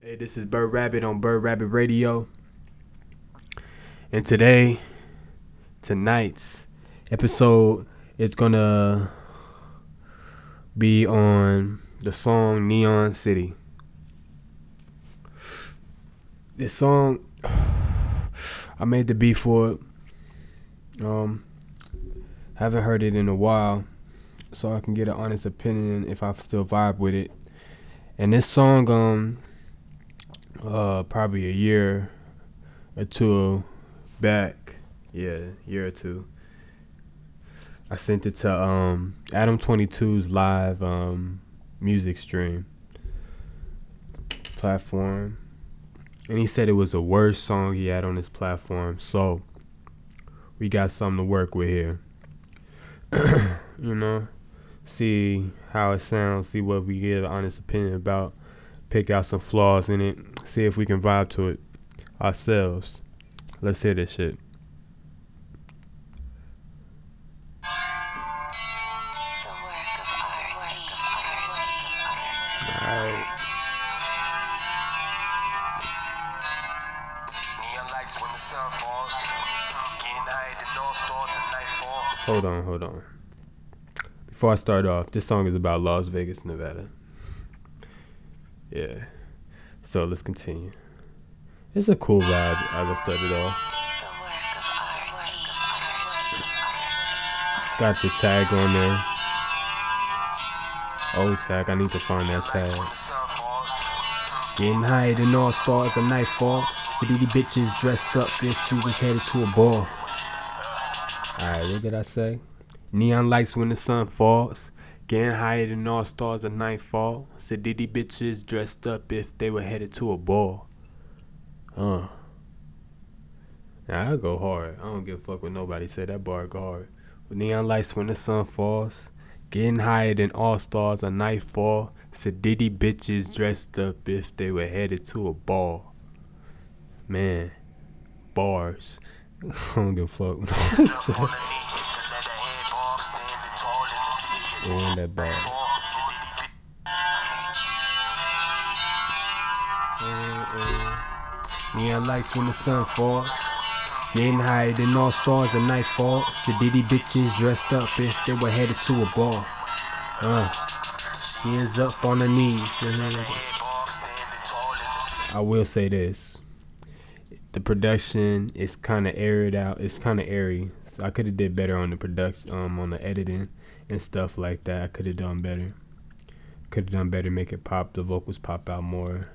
Hey, this is Brer Rabbit on Brer Rabbit Radio. And today, tonight's episode is gonna be on the song Neon City. This song, I made the beat for it. Um, haven't heard it in a while, so I can get an honest opinion if I still vibe with it. And this song, um, uh, probably a year or two back, yeah, year or two. I sent it to um Adam 22's live um music stream platform, and he said it was the worst song he had on his platform. So we got something to work with here. you know, see how it sounds, see what we get an honest opinion about, pick out some flaws in it, see if we can vibe to it ourselves. Let's hear this shit. Hold on, hold on. Before I start off, this song is about Las Vegas, Nevada. Yeah. So let's continue. It's a cool vibe as I started off. The. Got the tag on there. Old tag, I need to find that tag. the. Getting higher than all stars at nightfall. City bitches dressed up if she was headed to a ball. Alright, what did I say? Neon lights when the sun falls. Getting higher than all stars at nightfall. Sedity bitches dressed up if they were headed to a ball. Huh. Now I go hard. I don't give a fuck what nobody said. That bar go hard. With neon lights when the sun falls. Getting higher than all stars at nightfall. Sedity bitches dressed up if they were headed to a ball. Man, bars. I don't give a fuck. Ain't that bad. Neon lights when the sun falls. Getting higher than all stars at nightfall. Sedity bitches dressed up if they were headed to a ball. Uh, hands up on the knees. Head bob. Standing tall in the city. I will say this. The production is kind of aired out. It's kind of airy. So I could have did better on the production, um, on the editing and stuff like that. I could have done better. Could have done better. Make it pop. The vocals pop out more.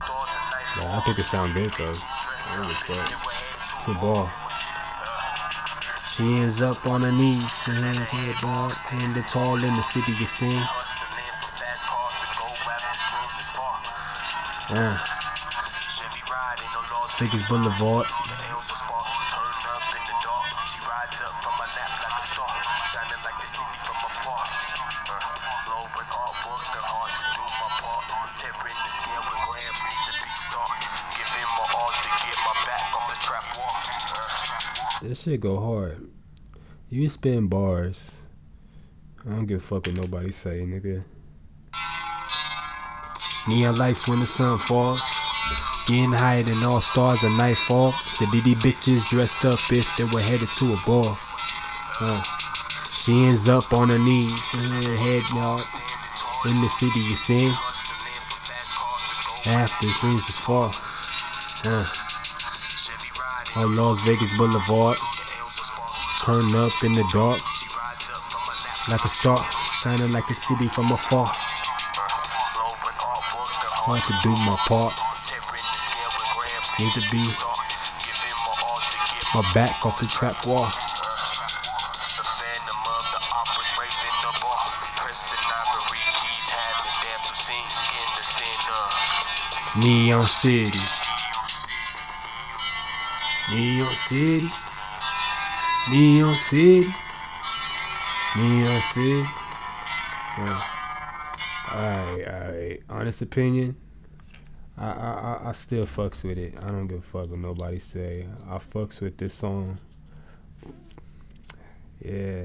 Yeah, I think it sound good though. I don't give a fuck. It's a ball. She ends up on her knees, and her head ball, standing tall in the city you sing. Hustling for fast This shit go hard. You spin bars. I don't give a fuck what nobody say, nigga. Neon lights when the sun falls. Getting higher than all stars at nightfall. Sedity bitches dressed up if they were headed to a ball. Uh, she ends up on her knees, her head nod. In the city you go After dreams is far. Uh, riding on Las Vegas Boulevard. Turn up in the dark. like a star, shining like a city from afar. Hard to do my part, need to be my back off the trap wall. The phantom Neon City, Neon City, City. Yeah. Alright, alright. Honest opinion, I, I I still fucks with it. I don't give a fuck what nobody say. I fucks with this song. Yeah.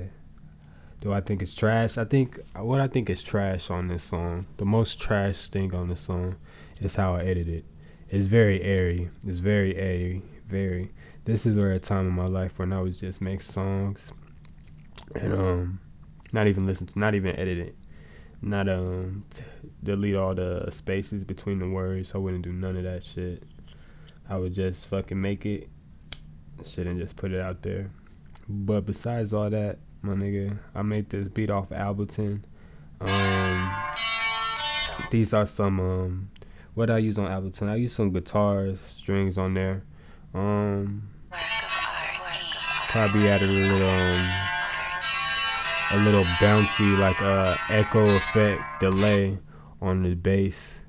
Do I think it's trash? I think what I think is trash on this song. The most trash thing on this song is how I edit it. It's very airy. It's very airy. Very. This is where a time in my life when I was just make songs and um, not even listen to, not even edit it, not um, t- delete all the spaces between the words. I wouldn't do none of that shit. I would just fucking make it, shit, and just put it out there. But besides all that, my nigga, I made this beat off Ableton. Um, these are some um, what I use on Ableton. I use some guitars, strings on there. Um, probably added a little um, a little bouncy like uh echo effect delay on the bass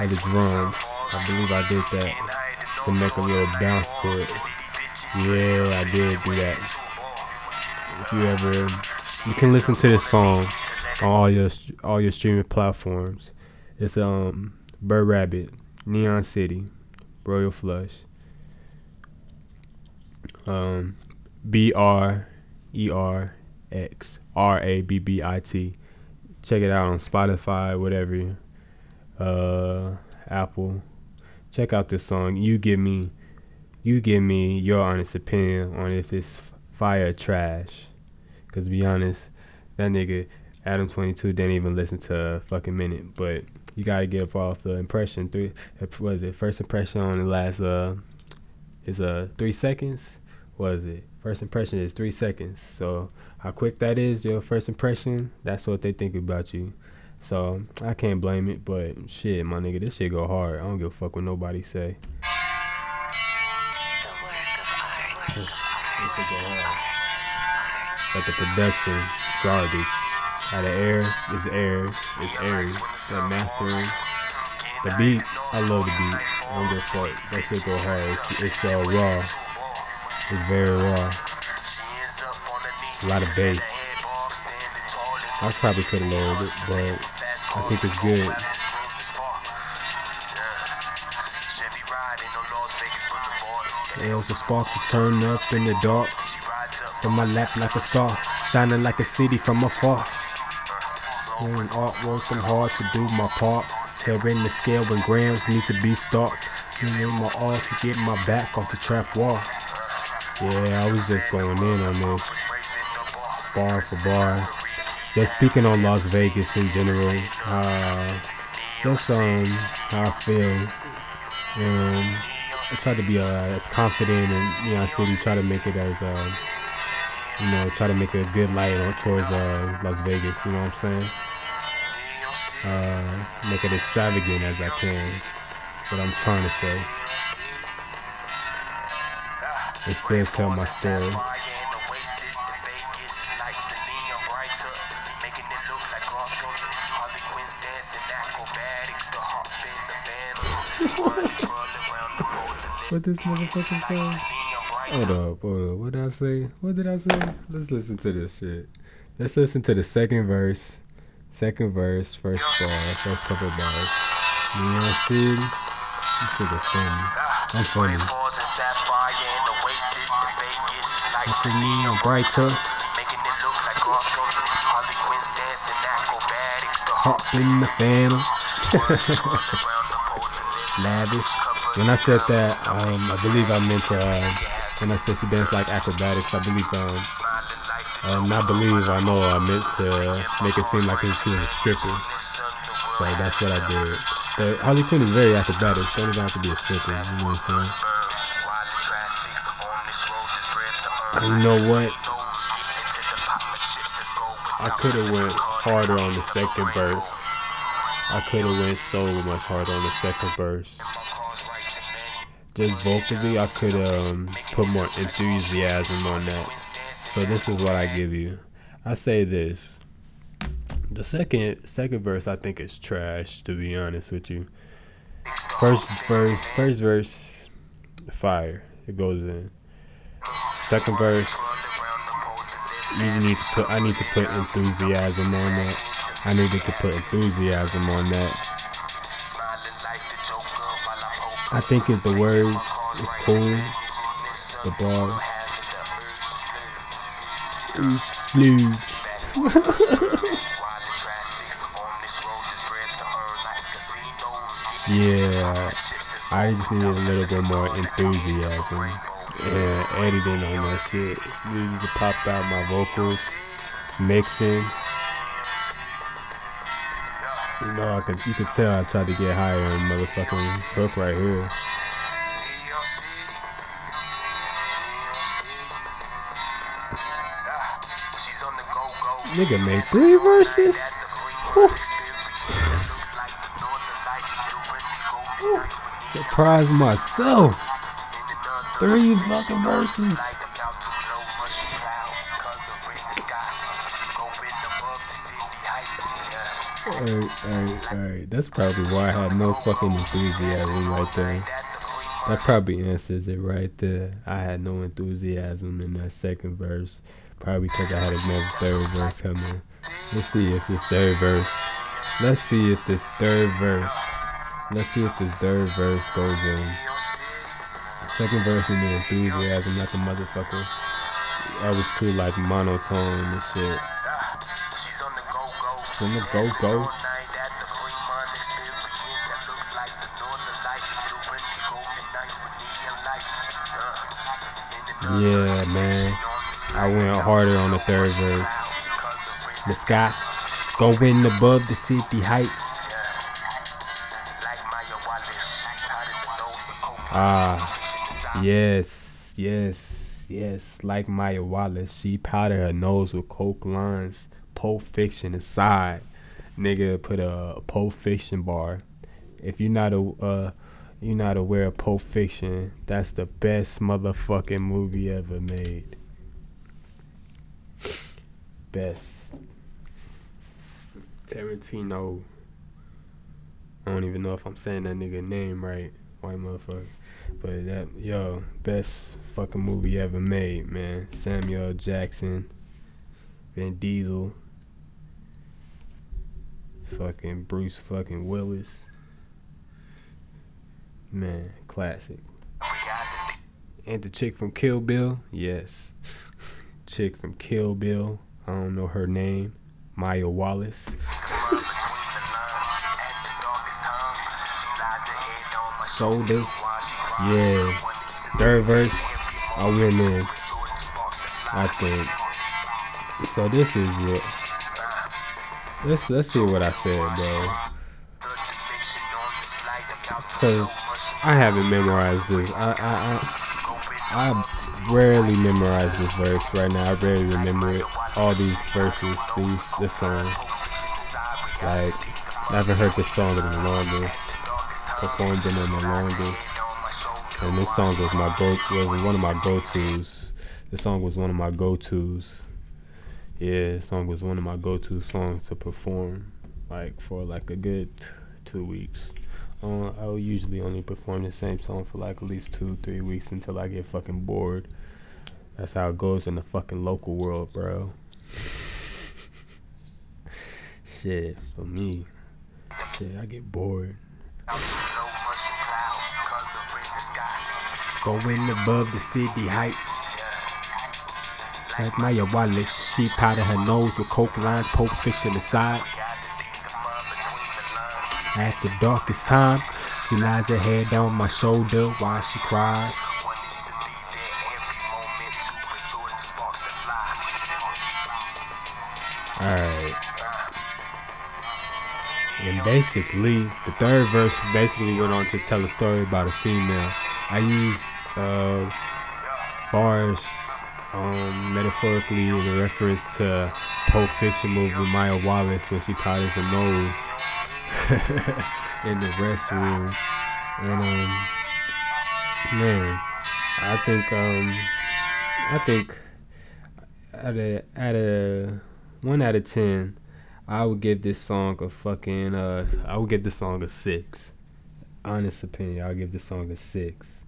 of the drums. I believe I did that to make a little bounce to it. Yeah, I did do that. If you ever, you can listen to this song on all your all your streaming platforms. It's um Brer Rabbit, Neon City, Royal Flush. Um, B R E R X R A B B I T. Check it out on Spotify, whatever. Uh, Apple. Check out this song. You give me, you give me your honest opinion on if it's fire or trash. Cause to be honest, that nigga Adam Twenty Two didn't even listen to a fucking minute. But you gotta get off the impression. Three, was it first impression on the last uh, is uh three seconds. Was it first impression is three seconds. So how quick that is, your first impression. That's what they think about you. So I can't blame it. But shit, my nigga, this shit go hard. I don't give a fuck what nobody say. the work of art. Of. But the production, garbage. How the air is air, it's airy. The mastering, the beat, I love the beat. I don't give a fuck. That shit go hard. It's, it's uh, raw. It's very raw. A lot of bass. I probably could have lowered it, but I think it's good. It was a spark to turn up in the dark. From my lap like a star, shining like a city from afar. Doing art, working hard to do my part. Tearing the scale when grams need to be stalked. Doing my art to get my back off the trap wall. Yeah, I was just going in on this, bar for bar. Just speaking on Las Vegas in general. Uh, just um how I feel. Um, I try to be uh, as confident in Neon City. Try to make it as uh, you know, try to make a good light on towards uh, Las Vegas. You know what I'm saying? Uh, make it extravagant as I can. What I'm trying to say. And still tell my. What this motherfucker say? Hold up, hold up. What did I say? What did I say? Let's listen to this shit. Let's listen to the second verse. Second verse, first bar, first couple bars. Neon City. You figure funny. I'm funny. It's a neon brighter. Hop in the phantom. Lavish. When I said that, um, I believe I meant to, uh, when I said she danced like acrobatics, I believe, um, um, not believe, I know I meant to make it seem like she was a stripper. So that's what I did. But Harley Quinn is very acrobatic. Don't even have to be a stripper. You know what I'm saying? You know what? I could have went harder on the second verse. I could have went so much harder on the second verse. Just vocally, I could um put more enthusiasm on that. So this is what I give you. I say this. The second second verse I think is trash to be honest with you. First verse first verse fire. It goes in. Second verse you need to put I need to put enthusiasm on that. I needed to put enthusiasm on that. I think if the words is cool, the like casinos. Yeah, I just need a little bit more enthusiasm and editing on that shit. Needed to pop out my vocals, mixing. You know, I could you could tell I tried to get higher on motherfucking hook right here. Nigga made three verses. Surprised myself. Three fucking verses. Alright, alright, alright. That's probably why I had no fucking enthusiasm right there. That probably answers it right there. I had no enthusiasm in that second verse. Probably because I had another third verse coming. Let's see if this third verse. Let's see if this third verse. Let's see if this third verse goes in. Second verse in the enthusiasm like a motherfucker. I was too like monotone and shit. She's on the go-go. Go-go. All night at the Fremont experience that looks like the northern lights. Doing these golden nights with neon lights. Uh, the Yeah, man. I went harder on the third verse. The sky going above the city heights. like Mia Wallace. How does it know the coke? Ah, yes, yes, yes. Like Mia Wallace, she powdered her nose with coke lines. Pulp Fiction aside, nigga put a Pulp Fiction bar. If you're not a, uh, you're not aware of Pulp Fiction, that's the best motherfucking movie ever made. Best. Tarantino. I don't even know if I'm saying that nigga name right, white motherfucker. But that yo, best fucking movie ever made, man. Samuel Jackson, Vin Diesel, fucking Bruce fucking Willis. Man, classic. And the chick from Kill Bill, yes. chick from Kill Bill, I don't know her name. Mia Wallace. Shoulders. Yeah. Third verse, I went in. I think. So this is it. Let's let's see what I said, bro. Cause I haven't memorized this. I I I, I rarely memorize this verse right now. I barely remember it. All these verses, these this song. Like I haven't heard this song in the longest. Performed it in the longest. And this song was my go was one of my go tos. This song was one of my go tos. Yeah, this song was one of my go to songs to perform, like for like a good t- two weeks. Uh, I will usually only perform the same song for like at least two, three weeks until I get fucking bored. That's how it goes in the fucking local world, bro. Shit, for me, shit, I get bored. Going above the city heights. Like Mia Wallace, she powdered her nose with coke lines, Pulp Fiction aside. At the darkest time, she lies her head on my shoulder while she cries. Alright. And basically, the third verse basically went on to tell a story about a female. I use uh, bars um, metaphorically in reference to Pulp Fiction movie Mia Wallace when she powders her nose in the restroom. And um, man, I think um, I think at a at a one out of ten, I would give this song a fucking uh, I would give this song a six. Honest opinion, I'll give this song a six,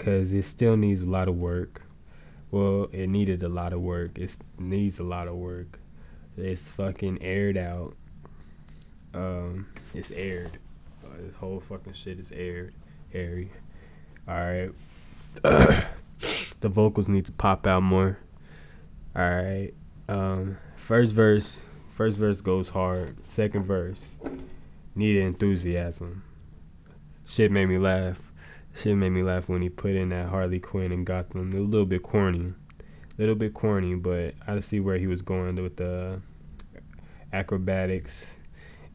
cause it still needs a lot of work. Well, it needed a lot of work. It needs a lot of work. It's fucking aired out. Um, it's aired. Uh, this whole fucking shit is aired, airy. All right. the vocals need to pop out more. All right. Um, First verse, first verse goes hard. Second verse, needed enthusiasm. Shit made me laugh. Shit made me laugh when he put in that Harley Quinn and Gotham. A little bit corny, a little bit corny, but I see where he was going with the acrobatics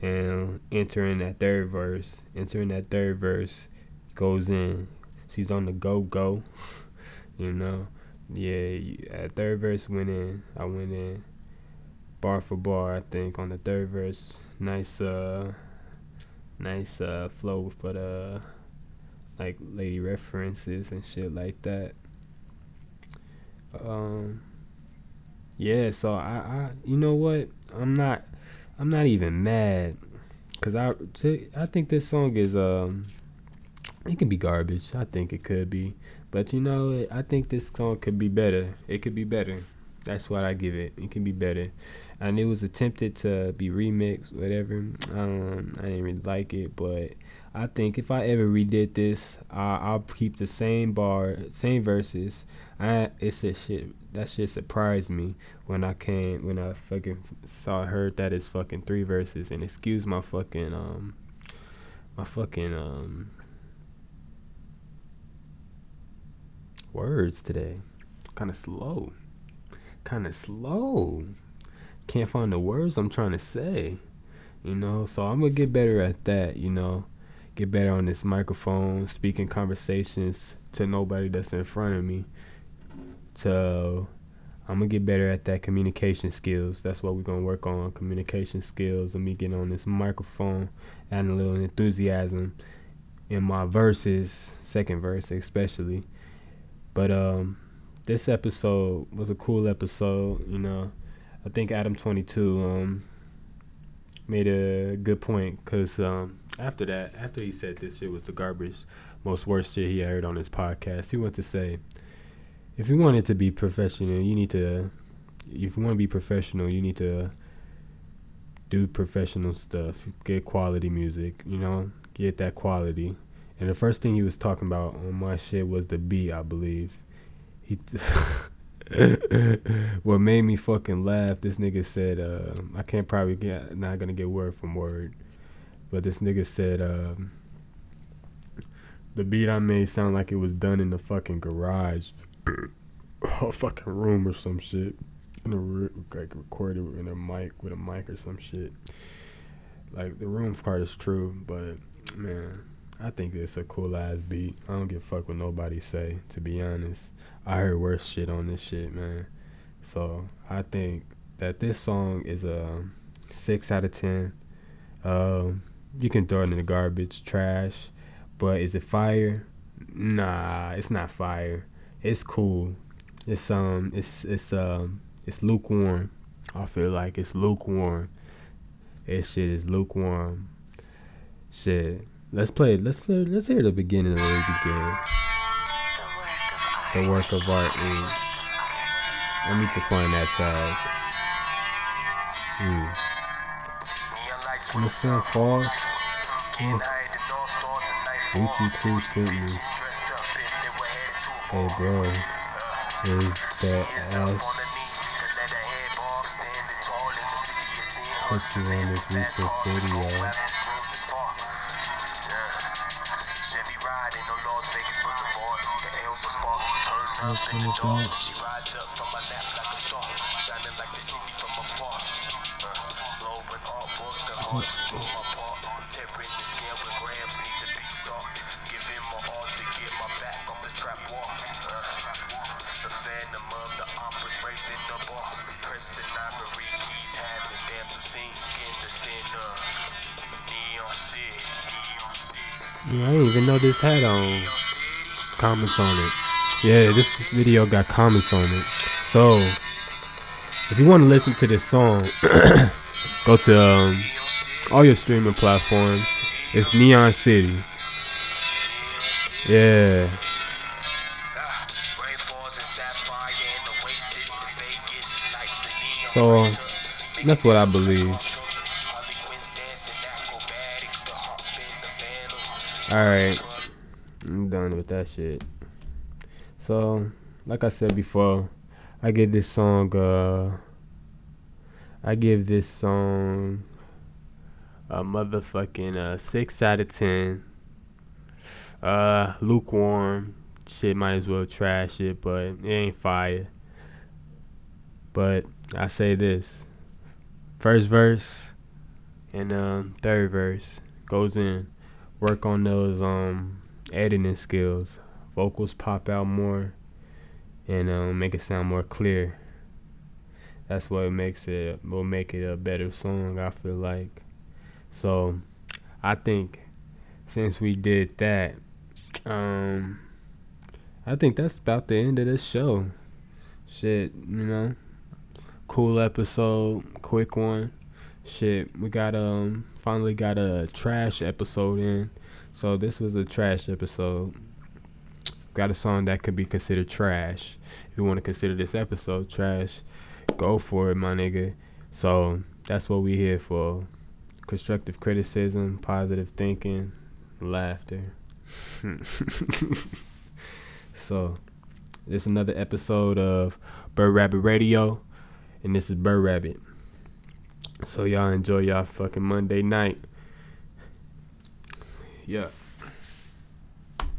and entering that third verse. Entering that third verse goes in. She's on the go go, you know. Yeah, third verse went in. I went in bar for bar. I think on the third verse, nice uh, nice uh flow for the like lady references and shit like that. Um, yeah. So I, I, you know what? I'm not, I'm not even mad, cause I, t- I think this song is um, it can be garbage. I think it could be, but you know, I think this song could be better. It could be better. That's what I give it. It can be better. And it was attempted to be remixed, whatever. Um, I didn't really like it, but I think if I ever redid this, I, I'll keep the same bar, same verses. I it's a shit that shit surprised me when I came when I fucking saw heard that it's fucking three verses and excuse my fucking um my fucking um words today. Kind of slow. Kind of slow. Can't find the words I'm trying to say. You know, so I'm gonna get better at that. You know, get better on this microphone, speaking conversations to nobody that's in front of me. So I'm gonna get better at that communication skills. That's what we're gonna work on communication skills and me getting on this microphone, adding a little enthusiasm in my verses, second verse especially. But um, this episode was a cool episode. You know, I think Adam Twenty Two um made a good point because um after that, after he said this shit was the garbage, most worst shit he heard on his podcast, he went to say, if you want it to be professional, you need to, if you want to be professional, you need to do professional stuff, get quality music, you know, get that quality. And the first thing he was talking about on my shit was the beat, I believe. He. what made me fucking laugh, this nigga said, uh, I can't probably get, not gonna get word from word, but this nigga said, um, the beat I made sound like it was done in the fucking garage, or fucking room or some shit, in a re- like recorded in a mic with a mic or some shit. Like the room part is true, but man, I think it's a cool ass beat. I don't give a fuck what nobody say. To be honest, I heard worse shit on this shit, man. So I think that this song is a six out of ten. Um, you can throw it in the garbage, trash, but is it fire? Nah, it's not fire. It's cool. It's um, it's it's um, it's lukewarm. I feel like it's lukewarm. This shit is lukewarm. Shit. Let's play. Let's play, let's hear the beginning of the beginning. The work of art. Is. I need to find that tag. Hmm. Lights When the sun falls, Gucci sent me. Hey, bro. Is that sin. put you on this recent video? Up from like a star. Shining like the city from afar. The heart do my part. Tempering the scale with grams, need to be start. Giving my all to get my back off the trap wall. The phantom of the opera's racing the bar. Pressing ivory keys, having to sink in the of Neon City. Yeah, I didn't even know this had um, on. comments on it. Yeah, this video got comments on it. So, if you want to listen to this song, go to um, all your streaming platforms. It's Neon City. Yeah, so that's what I believe. Harley Quinn's dancing acrobatics. The hop in the phantom. All right, I'm done with that shit. So, like I said before, I give this song uh I give this song a motherfucking uh, six out of ten. Uh, lukewarm. Shit, might as well trash it, but it ain't fire. But I say this: first verse and um, third verse goes in. Work on those um editing skills. Vocals pop out more, and um, make it sound more clear. That's what makes it will make it a better song. I feel like. So, I think since we did that, um, I think that's about the end of this show. Shit, you know, cool episode, quick one. Shit, we got um finally got a trash episode in. So this was a trash episode. Got a song that could be considered trash. If you want to consider this episode trash, go for it, my nigga. So that's what we here for. Constructive criticism, positive thinking, laughter. so this is another episode of Brer Rabbit Radio, and this is Brer Rabbit. So y'all enjoy y'all fucking Monday night. Yeah.